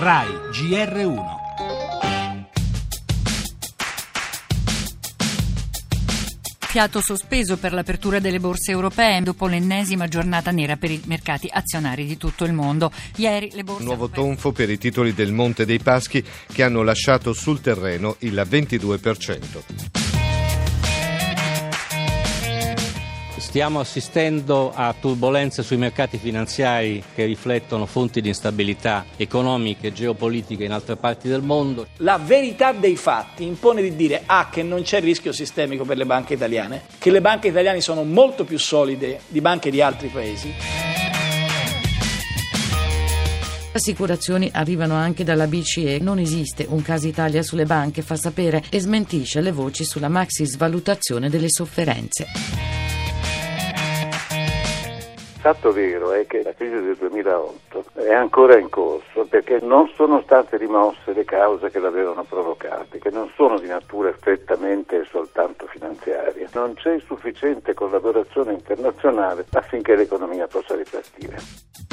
RAI GR1 Fiato sospeso per l'apertura delle borse europee dopo l'ennesima giornata nera per i mercati azionari di tutto il mondo. Ieri le borse Nuovo europee... tonfo per i titoli del Monte dei Paschi che hanno lasciato sul terreno il 22%. Stiamo assistendo a turbulenze sui mercati finanziari che riflettono fonti di instabilità economiche e geopolitiche in altre parti del mondo. La verità dei fatti impone di dire A che non c'è rischio sistemico per le banche italiane, che le banche italiane sono molto più solide di banche di altri paesi. Assicurazioni arrivano anche dalla BCE. Non esiste un caso Italia sulle banche, fa sapere e smentisce le voci sulla maxi svalutazione delle sofferenze. Fatto vero è che la crisi del 2008 è ancora in corso perché non sono state rimosse le cause che l'avevano provocata, che non sono di natura strettamente e soltanto finanziaria. Non c'è sufficiente collaborazione internazionale affinché l'economia possa ripartire.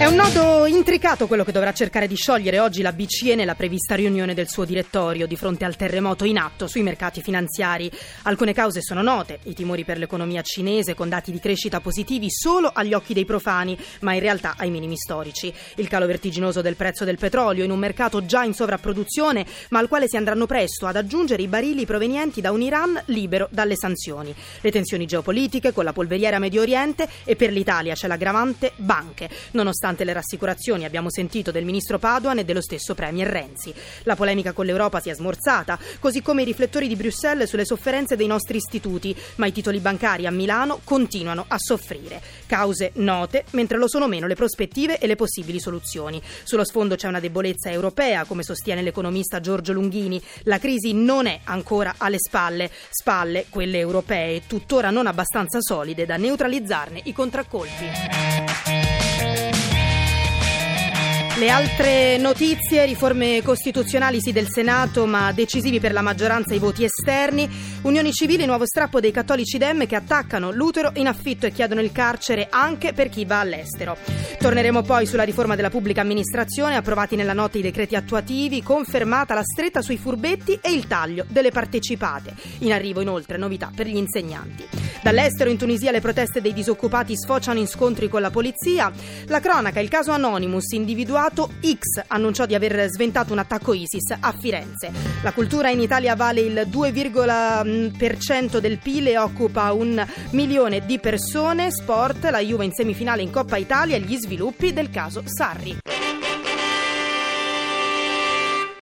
È un nodo intricato quello che dovrà cercare di sciogliere oggi la BCE nella prevista riunione del suo direttorio di fronte al terremoto in atto sui mercati finanziari. Alcune cause sono note, i timori per l'economia cinese con dati di crescita positivi solo agli occhi dei profani, ma in realtà ai minimi storici. Il calo vertiginoso del prezzo del petrolio in un mercato già in sovrapproduzione, ma al quale si andranno presto ad aggiungere i barili provenienti da un Iran libero dalle sanzioni. Le tensioni geopolitiche con la polveriera Medio Oriente e per l'Italia c'è l'aggravante banche, nonostante nonostante le rassicurazioni abbiamo sentito del ministro Paduan e dello stesso Premier Renzi. La polemica con l'Europa si è smorzata, così come i riflettori di Bruxelles sulle sofferenze dei nostri istituti, ma i titoli bancari a Milano continuano a soffrire. Cause note, mentre lo sono meno le prospettive e le possibili soluzioni. Sullo sfondo c'è una debolezza europea, come sostiene l'economista Giorgio Lunghini. La crisi non è ancora alle spalle, spalle quelle europee, tuttora non abbastanza solide da neutralizzarne i contraccolpi. Le altre notizie, riforme costituzionali sì del Senato, ma decisivi per la maggioranza i voti esterni, unioni civili, nuovo strappo dei cattolici dem che attaccano l'utero in affitto e chiedono il carcere anche per chi va all'estero. Torneremo poi sulla riforma della pubblica amministrazione, approvati nella notte i decreti attuativi, confermata la stretta sui furbetti e il taglio delle partecipate. In arrivo inoltre novità per gli insegnanti. Dall'estero in Tunisia le proteste dei disoccupati sfociano in scontri con la polizia. La cronaca, il caso Anonymous individuato X annunciò di aver sventato un attacco ISIS a Firenze. La cultura in Italia vale il 2,% del PIL e occupa un milione di persone. Sport, la Juve in semifinale in Coppa Italia gli sviluppi del caso Sarri.